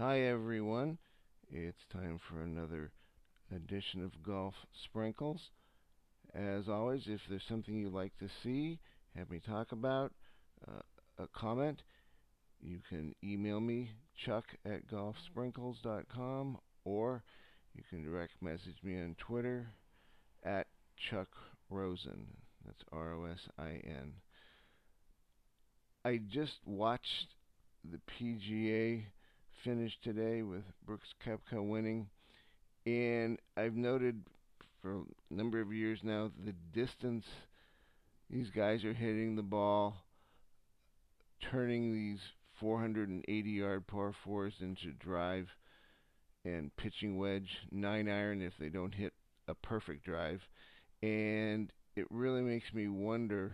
Hi everyone. It's time for another edition of Golf Sprinkles. As always, if there's something you'd like to see, have me talk about, uh, a comment, you can email me, chuck at golfsprinkles.com, or you can direct message me on Twitter at Chuck Rosin. That's R O S I N. I just watched the PGA finish today with Brooks Koepka winning, and I've noted for a number of years now the distance these guys are hitting the ball, turning these 480 yard par fours into drive and pitching wedge, nine iron if they don't hit a perfect drive. And it really makes me wonder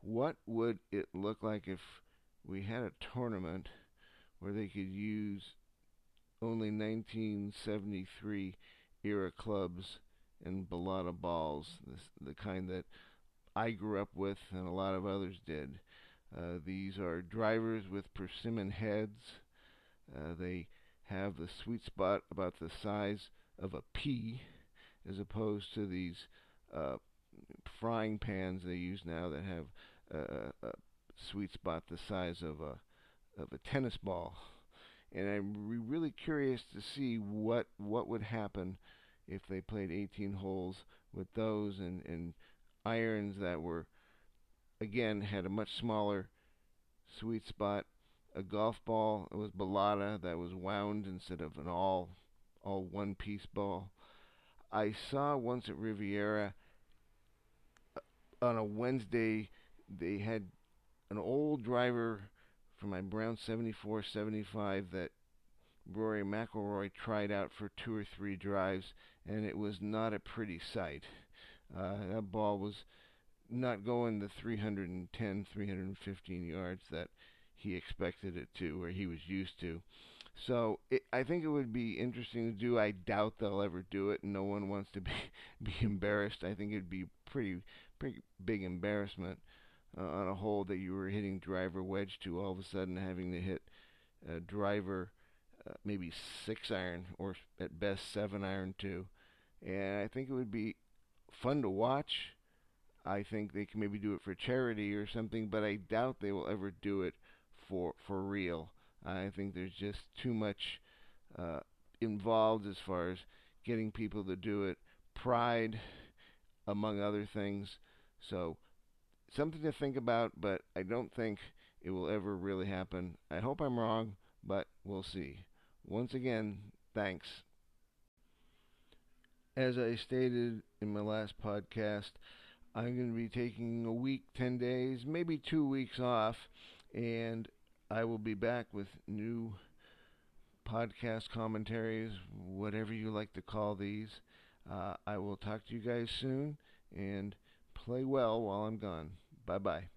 what would it look like if we had a tournament where they could use only 1973 era clubs and balata balls, the kind that I grew up with and a lot of others did. Uh, these are drivers with persimmon heads. Uh, they have the sweet spot about the size of a pea, as opposed to these uh, frying pans they use now that have a sweet spot the size of a of a tennis ball. And I'm really curious to see what what would happen if they played 18 holes with those and, and irons that were again had a much smaller sweet spot. A golf ball it was balata that was wound instead of an all all one piece ball. I saw once at Riviera uh, on a Wednesday they had an old driver from my Brown 74 75 that Rory McIlroy tried out for two or three drives, and it was not a pretty sight. Uh, that ball was not going the 310, 315 yards that he expected it to, or he was used to. So it, I think it would be interesting to do. I doubt they'll ever do it. No one wants to be be embarrassed. I think it'd be pretty pretty big embarrassment uh, on a hole that you were hitting driver wedge to, all of a sudden having to hit a driver uh, maybe six iron or at best seven iron too. And I think it would be fun to watch. I think they can maybe do it for charity or something, but I doubt they will ever do it for for real. I think there's just too much uh, involved as far as getting people to do it. Pride, among other things. So something to think about, but I don't think it will ever really happen. I hope I'm wrong, but we'll see. Once again, thanks. As I stated in my last podcast, I'm going to be taking a week, 10 days, maybe two weeks off, and I will be back with new podcast commentaries, whatever you like to call these. Uh, I will talk to you guys soon and play well while I'm gone. Bye bye.